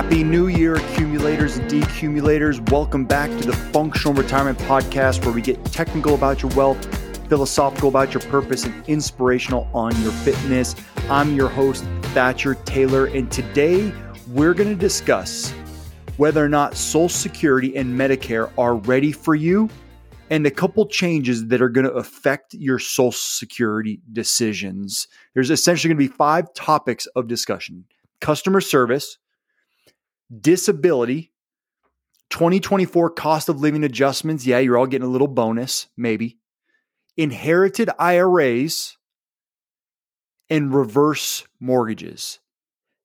Happy New Year, accumulators and decumulators. Welcome back to the Functional Retirement Podcast, where we get technical about your wealth, philosophical about your purpose, and inspirational on your fitness. I'm your host, Thatcher Taylor, and today we're going to discuss whether or not Social Security and Medicare are ready for you and a couple changes that are going to affect your Social Security decisions. There's essentially going to be five topics of discussion customer service, disability, 2024 cost of living adjustments. Yeah, you're all getting a little bonus, maybe. Inherited IRAs and reverse mortgages.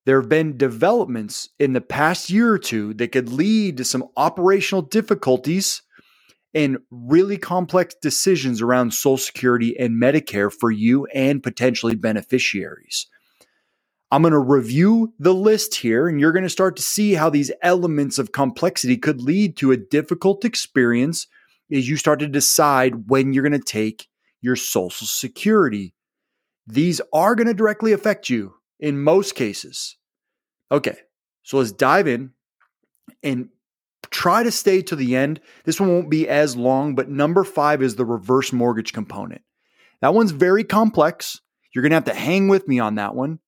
There have been developments in the past year or two that could lead to some operational difficulties and really complex decisions around Social Security and Medicare for you and potentially beneficiaries. I'm going to review the list here, and you're going to start to see how these elements of complexity could lead to a difficult experience as you start to decide when you're going to take your Social Security. These are going to directly affect you in most cases. Okay, so let's dive in and try to stay to the end. This one won't be as long, but number five is the reverse mortgage component. That one's very complex. You're going to have to hang with me on that one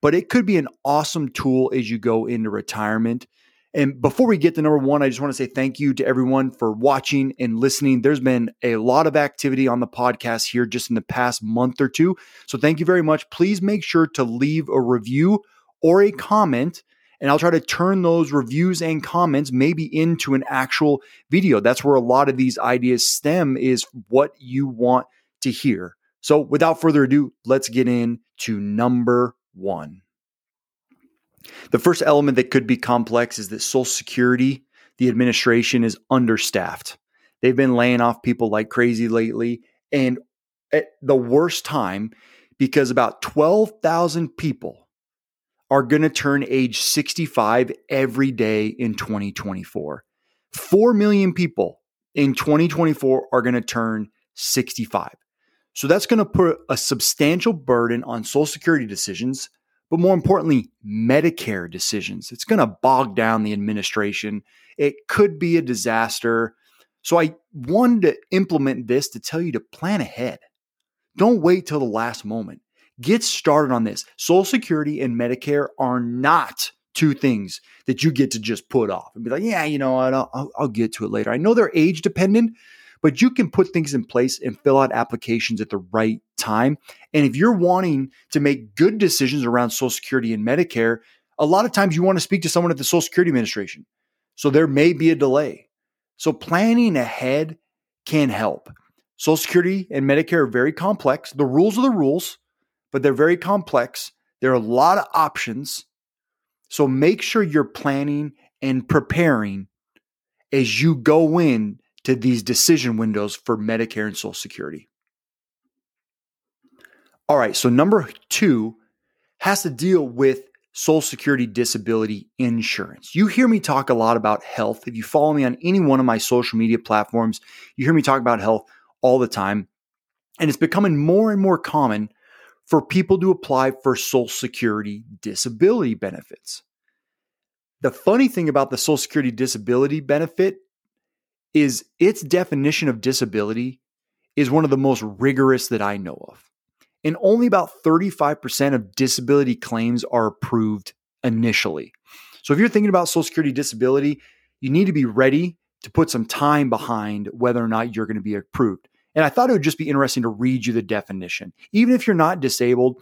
but it could be an awesome tool as you go into retirement. And before we get to number one, I just want to say thank you to everyone for watching and listening. There's been a lot of activity on the podcast here just in the past month or two. So thank you very much. Please make sure to leave a review or a comment, and I'll try to turn those reviews and comments maybe into an actual video. That's where a lot of these ideas stem, is what you want to hear. So without further ado, let's get into number one. The first element that could be complex is that Social Security, the administration, is understaffed. They've been laying off people like crazy lately, and at the worst time, because about 12,000 people are going to turn age 65 every day in 2024. 4 million people in 2024 are going to turn 65. So that's going to put a substantial burden on Social Security decisions, but more importantly, Medicare decisions. It's going to bog down the administration. It could be a disaster. So I wanted to implement this to tell you to plan ahead. Don't wait till the last moment. Get started on this. Social Security and Medicare are not two things that you get to just put off and be like, yeah, you know I'll, I'll get to it later. I know they're age dependent, but you can put things in place and fill out applications at the right time. And if you're wanting to make good decisions around Social Security and Medicare, a lot of times you want to speak to someone at the Social Security Administration. So there may be a delay. So planning ahead can help. Social Security and Medicare are very complex. The rules are the rules, but they're very complex. There are a lot of options. So make sure you're planning and preparing as you go in to these decision windows for Medicare and Social Security. All right, so number two has to deal with Social Security disability insurance. You hear me talk a lot about health. If you follow me on any one of my social media platforms, you hear me talk about health all the time. And it's becoming more and more common for people to apply for Social Security disability benefits. The funny thing about the Social Security disability benefit is its definition of disability is one of the most rigorous that I know of. And only about 35% of disability claims are approved initially. So if you're thinking about Social Security disability, you need to be ready to put some time behind whether or not you're going to be approved. And I thought it would just be interesting to read you the definition. Even if you're not disabled,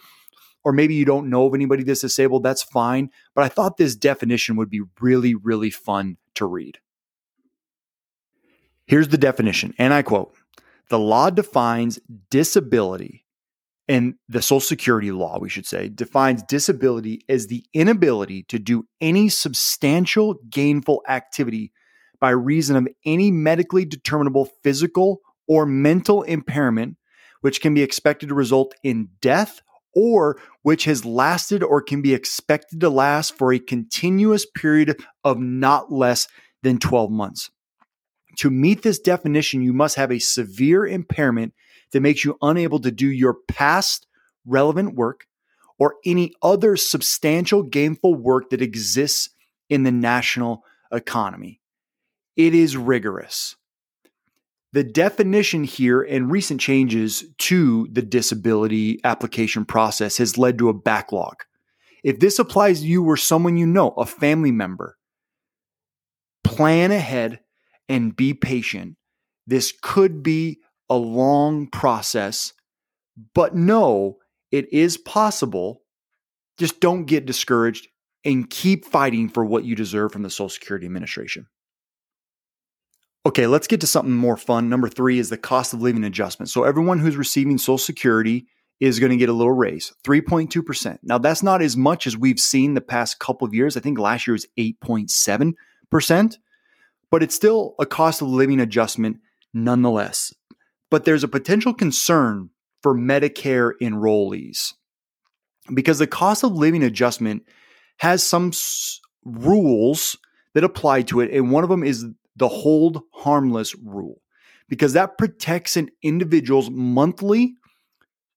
or maybe you don't know of anybody that's disabled, that's fine. But I thought this definition would be really, really fun to read. Here's the definition, and I quote The law defines disability, and the Social Security law, we should say, defines disability as the inability to do any substantial gainful activity by reason of any medically determinable physical or mental impairment, which can be expected to result in death or which has lasted or can be expected to last for a continuous period of not less than 12 months. To meet this definition, you must have a severe impairment that makes you unable to do your past relevant work or any other substantial gainful work that exists in the national economy. It is rigorous. The definition here and recent changes to the disability application process has led to a backlog. If this applies to you or someone you know, a family member, plan ahead and be patient. This could be a long process, but no, it is possible. Just don't get discouraged and keep fighting for what you deserve from the Social Security Administration. Okay, let's get to something more fun. Number three is the cost of living adjustment. So, everyone who's receiving Social Security is going to get a little raise 3.2%. Now, that's not as much as we've seen the past couple of years. I think last year was 8.7%, but it's still a cost of living adjustment nonetheless. But there's a potential concern for Medicare enrollees because the cost of living adjustment has some s- rules that apply to it. And one of them is the hold harmless rule because that protects an individual's monthly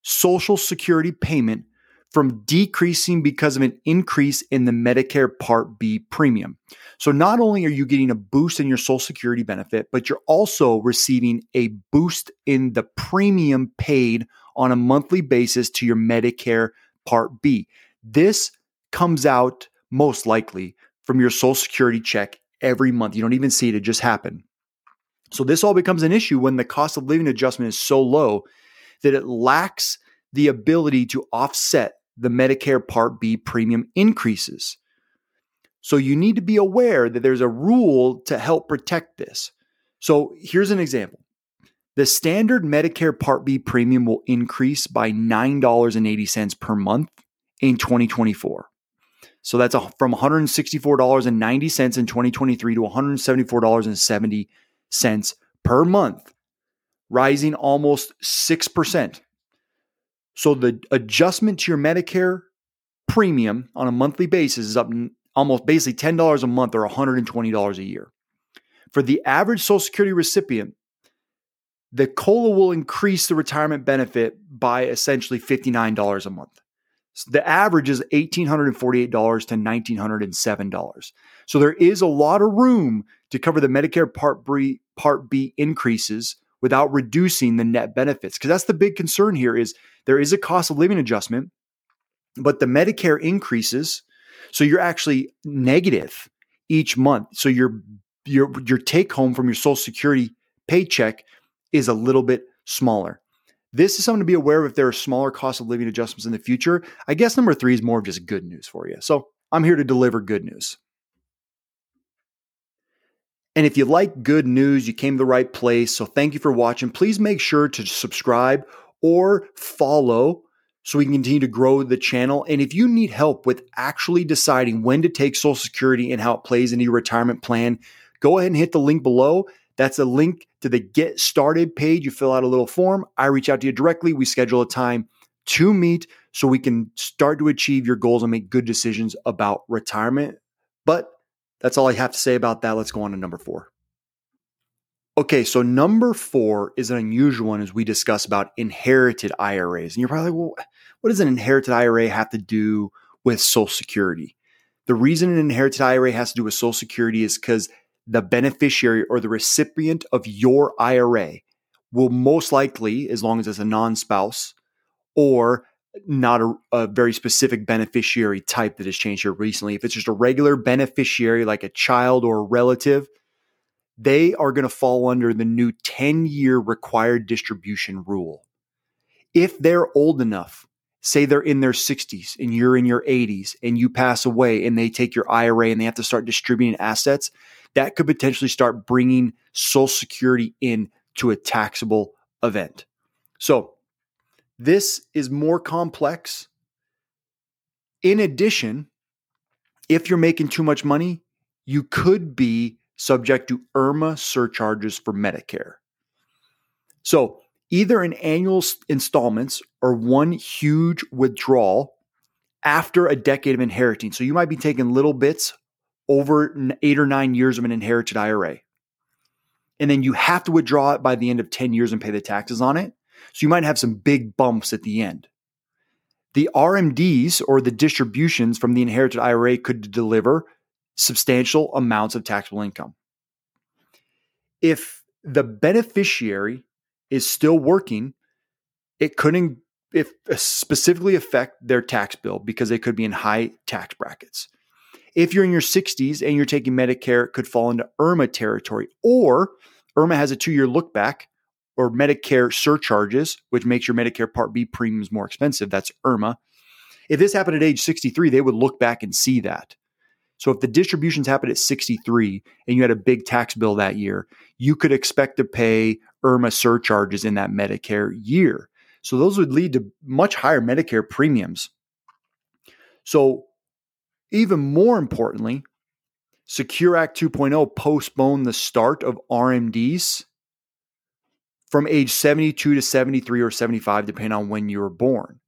Social Security payment from decreasing because of an increase in the Medicare Part B premium. So not only are you getting a boost in your Social Security benefit, but you're also receiving a boost in the premium paid on a monthly basis to your Medicare Part B. This comes out most likely from your Social Security check every month. You don't even see it, it just happened. So this all becomes an issue when the cost of living adjustment is so low that it lacks the ability to offset the Medicare Part B premium increases. So you need to be aware that there's a rule to help protect this. So here's an example. The standard Medicare Part B premium will increase by $9.80 per month in 2024. So that's a, from $164.90 in 2023 to $174.70 per month, rising almost 6%. So the adjustment to your Medicare premium on a monthly basis is up almost basically $10 a month or $120 a year. For the average Social Security recipient, the COLA will increase the retirement benefit by essentially $59 a month. So the average is $1,848 to $1,907. So there is a lot of room to cover the Medicare Part B, Part B increases without reducing the net benefits. Because that's the big concern here is there is a cost of living adjustment, but the Medicare increases. So you're actually negative each month. So your your your take home from your Social Security paycheck is a little bit smaller. This is something to be aware of if there are smaller cost of living adjustments in the future. I guess number three is more of just good news for you. So I'm here to deliver good news. And if you like good news, you came to the right place. So thank you for watching. Please make sure to subscribe or follow so we can continue to grow the channel. And if you need help with actually deciding when to take Social Security and how it plays into your retirement plan, go ahead and hit the link below. That's a link to the Get Started page. You fill out a little form. I reach out to you directly. We schedule a time to meet so we can start to achieve your goals and make good decisions about retirement. But that's all I have to say about that. Let's go on to number four. Okay, so number four is an unusual one as we discuss about inherited IRAs. And you're probably like, well, what does an inherited IRA have to do with Social Security? The reason an inherited IRA has to do with Social Security is because the beneficiary or the recipient of your IRA will most likely, as long as it's a non spouse or not a, a, very specific beneficiary type that has changed here recently, if it's just a regular beneficiary like a child or a relative, they are going to fall under the new 10 year required distribution rule. If they're old enough, say they're in their 60s and you're in your 80s and you pass away and they take your IRA and they have to start distributing assets, that could potentially start bringing Social Security in to a taxable event. So, this is more complex. In addition, if you're making too much money, you could be subject to IRMAA surcharges for Medicare. So, either in annual installments or one huge withdrawal after a decade of inheriting. So, you might be taking little bits over eight or nine years of an inherited IRA. And then you have to withdraw it by the end of 10 years and pay the taxes on it. So, you might have some big bumps at the end. The RMDs or the distributions from the inherited IRA could deliver substantial amounts of taxable income. If the beneficiary is still working, it couldn't if uh, specifically affect their tax bill because they could be in high tax brackets. If you're in your 60s and you're taking Medicare, it could fall into IRMAA territory. Or IRMAA has a two year look back or Medicare surcharges, which makes your Medicare Part B premiums more expensive. That's IRMAA. If this happened at age 63, they would look back and see that. So if the distributions happened at 63 and you had a big tax bill that year, you could expect to pay IRMAA surcharges in that Medicare year. So those would lead to much higher Medicare premiums. So even more importantly, Secure Act 2.0 postponed the start of RMDs from age 72 to 73 or 75, depending on when you were born.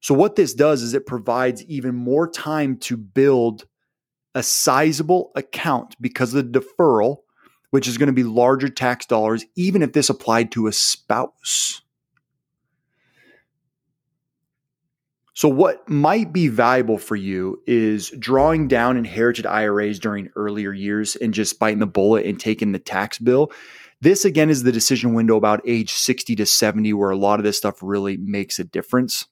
So, what this does is it provides even more time to build a sizable account because of the deferral, which is going to be larger tax dollars, even if this applied to a spouse. So, what might be valuable for you is drawing down inherited IRAs during earlier years and just biting the bullet and taking the tax bill. This, again, is the decision window about age 60 to 70, where a lot of this stuff really makes a difference.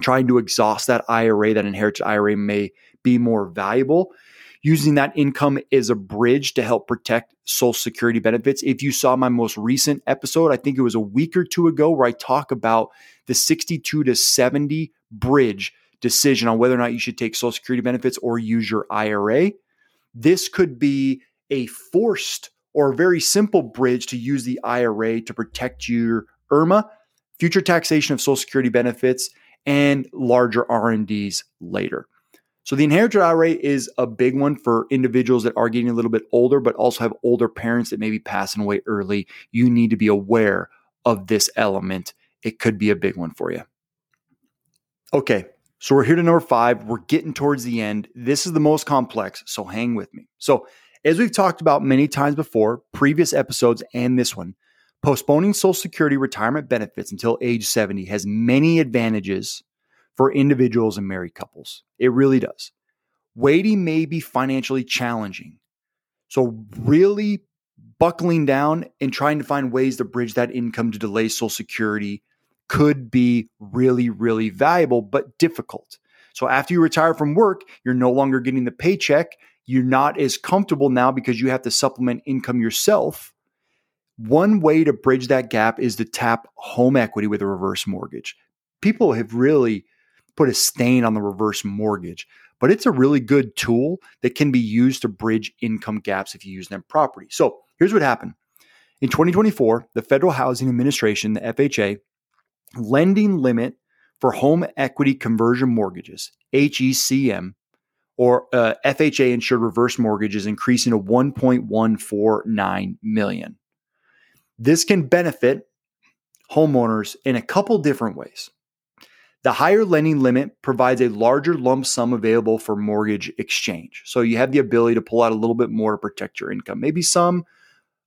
Trying to exhaust that IRA, that inherited IRA, may be more valuable using that income as a bridge to help protect Social Security benefits. If you saw my most recent episode, I think it was a week or two ago, where I talk about the 62 to 70 bridge decision on whether or not you should take Social Security benefits or use your IRA. This could be a forced or a very simple bridge to use the IRA to protect your IRMAA, future taxation of Social Security benefits, and larger RMDs later. So the inherited IRA is a big one for individuals that are getting a little bit older, but also have older parents that may be passing away early. You need to be aware of this element. It could be a big one for you. Okay, so we're here to number five. We're getting towards the end. This is the most complex, so hang with me. So, as we've talked about many times before, previous episodes and this one, postponing Social Security retirement benefits until age 70 has many advantages for individuals and married couples. It really does. Waiting may be financially challenging. So, really buckling down and trying to find ways to bridge that income to delay Social Security could be really, really valuable, but difficult. So, after you retire from work, you're no longer getting the paycheck. You're not as comfortable now because you have to supplement income yourself. One way to bridge that gap is to tap home equity with a reverse mortgage. People have really put a stain on the reverse mortgage, but it's a really good tool that can be used to bridge income gaps if you use them properly. So here's what happened. In 2024, the Federal Housing Administration, the FHA, lending limit for home equity conversion mortgages, HECM, or uh, FHA insured reverse mortgages increasing to 1.149 million. This can benefit homeowners in a couple different ways. The higher lending limit provides a larger lump sum available for mortgage exchange. So you have the ability to pull out a little bit more to protect your income. Maybe some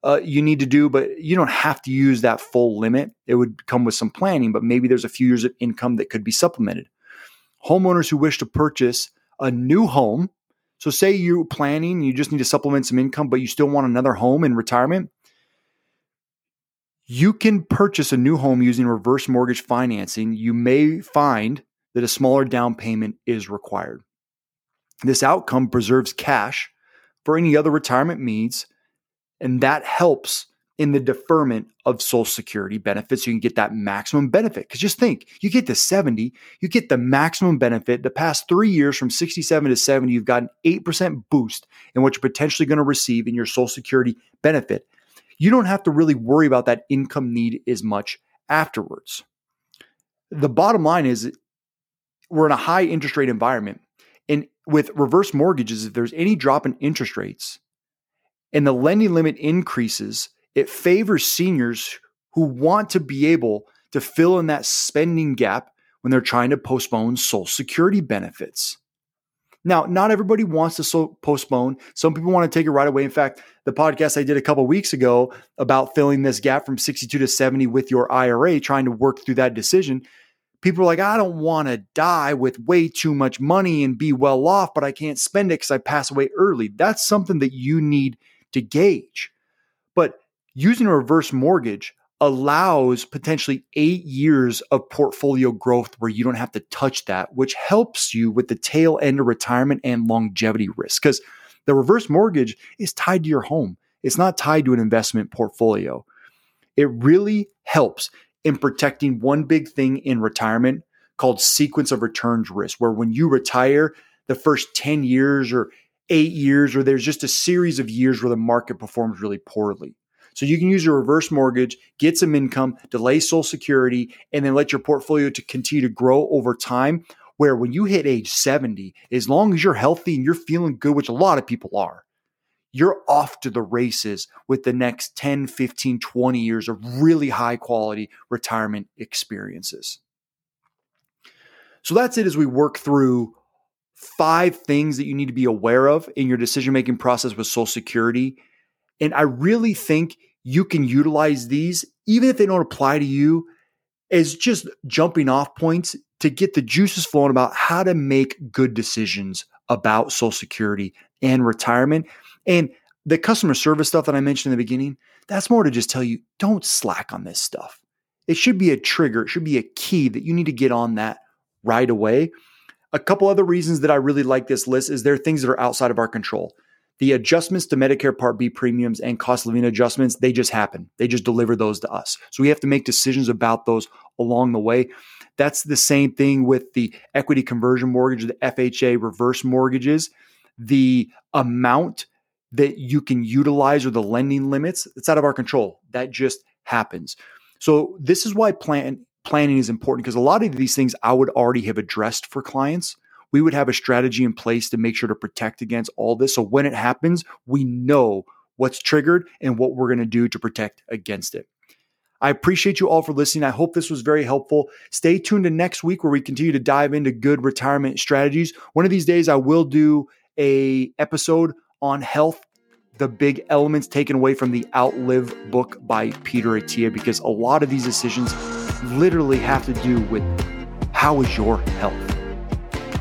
uh, you need to do, but you don't have to use that full limit. It would come with some planning, but maybe there's a few years of income that could be supplemented. Homeowners who wish to purchase a new home. So, say you're planning, you just need to supplement some income, but you still want another home in retirement you can purchase a new home using reverse mortgage financing. You may find that a smaller down payment is required. This outcome preserves cash for any other retirement needs, and that helps in the deferment of Social Security benefits. You can get that maximum benefit. Because just think, you get to 70, you get the maximum benefit. The past three years from 67 to 70, you've got an 8% boost in what you're potentially going to receive in your Social Security benefit you don't have to really worry about that income need as much afterwards. The bottom line is we're in a high interest rate environment. And with reverse mortgages, if there's any drop in interest rates and the lending limit increases, it favors seniors who want to be able to fill in that spending gap when they're trying to postpone Social Security benefits. Now, not everybody wants to so postpone. Some people want to take it right away. In fact, the podcast I did a couple weeks ago about filling this gap from 62 to 70 with your IRA, trying to work through that decision, people are like, I don't want to die with way too much money and be well off, but I can't spend it because I pass away early. That's something that you need to gauge. But using a reverse mortgage allows potentially eight years of portfolio growth where you don't have to touch that, which helps you with the tail end of retirement and longevity risk. Because the reverse mortgage is tied to your home, it's not tied to an investment portfolio. It really helps in protecting one big thing in retirement called sequence of returns risk, where when you retire, the first 10 years or eight years, or there's just a series of years where the market performs really poorly. So you can use your reverse mortgage, get some income, delay Social Security, and then let your portfolio to continue to grow over time. Where when you hit age 70, as long as you're healthy and you're feeling good, which a lot of people are, you're off to the races with the next 10, 15, 20 years of really high quality retirement experiences. So that's it as we work through five things that you need to be aware of in your decision making process with Social Security. And I really think you can utilize these, even if they don't apply to you, as just jumping off points to get the juices flowing about how to make good decisions about Social Security and retirement. And the customer service stuff that I mentioned in the beginning, that's more to just tell you don't slack on this stuff. It should be a trigger, it should be a key that you need to get on that right away. A couple other reasons that I really like this list is there are things that are outside of our control. The adjustments to Medicare Part B premiums and cost of living adjustments, they just happen. They just deliver those to us. So we have to make decisions about those along the way. That's the same thing with the equity conversion mortgage, the FHA reverse mortgages. The amount that you can utilize or the lending limits, it's out of our control. That just happens. So this is why plan planning is important because a lot of these things I would already have addressed for clients. We would have a strategy in place to make sure to protect against all this. So when it happens, we know what's triggered and what we're going to do to protect against it. I appreciate you all for listening. I hope this was very helpful. Stay tuned to next week where we continue to dive into good retirement strategies. One of these days I will do a episode on health, the big elements taken away from the Outlive book by Peter Attia, because a lot of these decisions literally have to do with how is your health.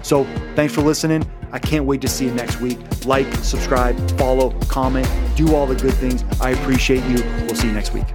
So thanks for listening. I can't wait to see you next week. Like, subscribe, follow, comment, do all the good things. I appreciate you. We'll see you next week.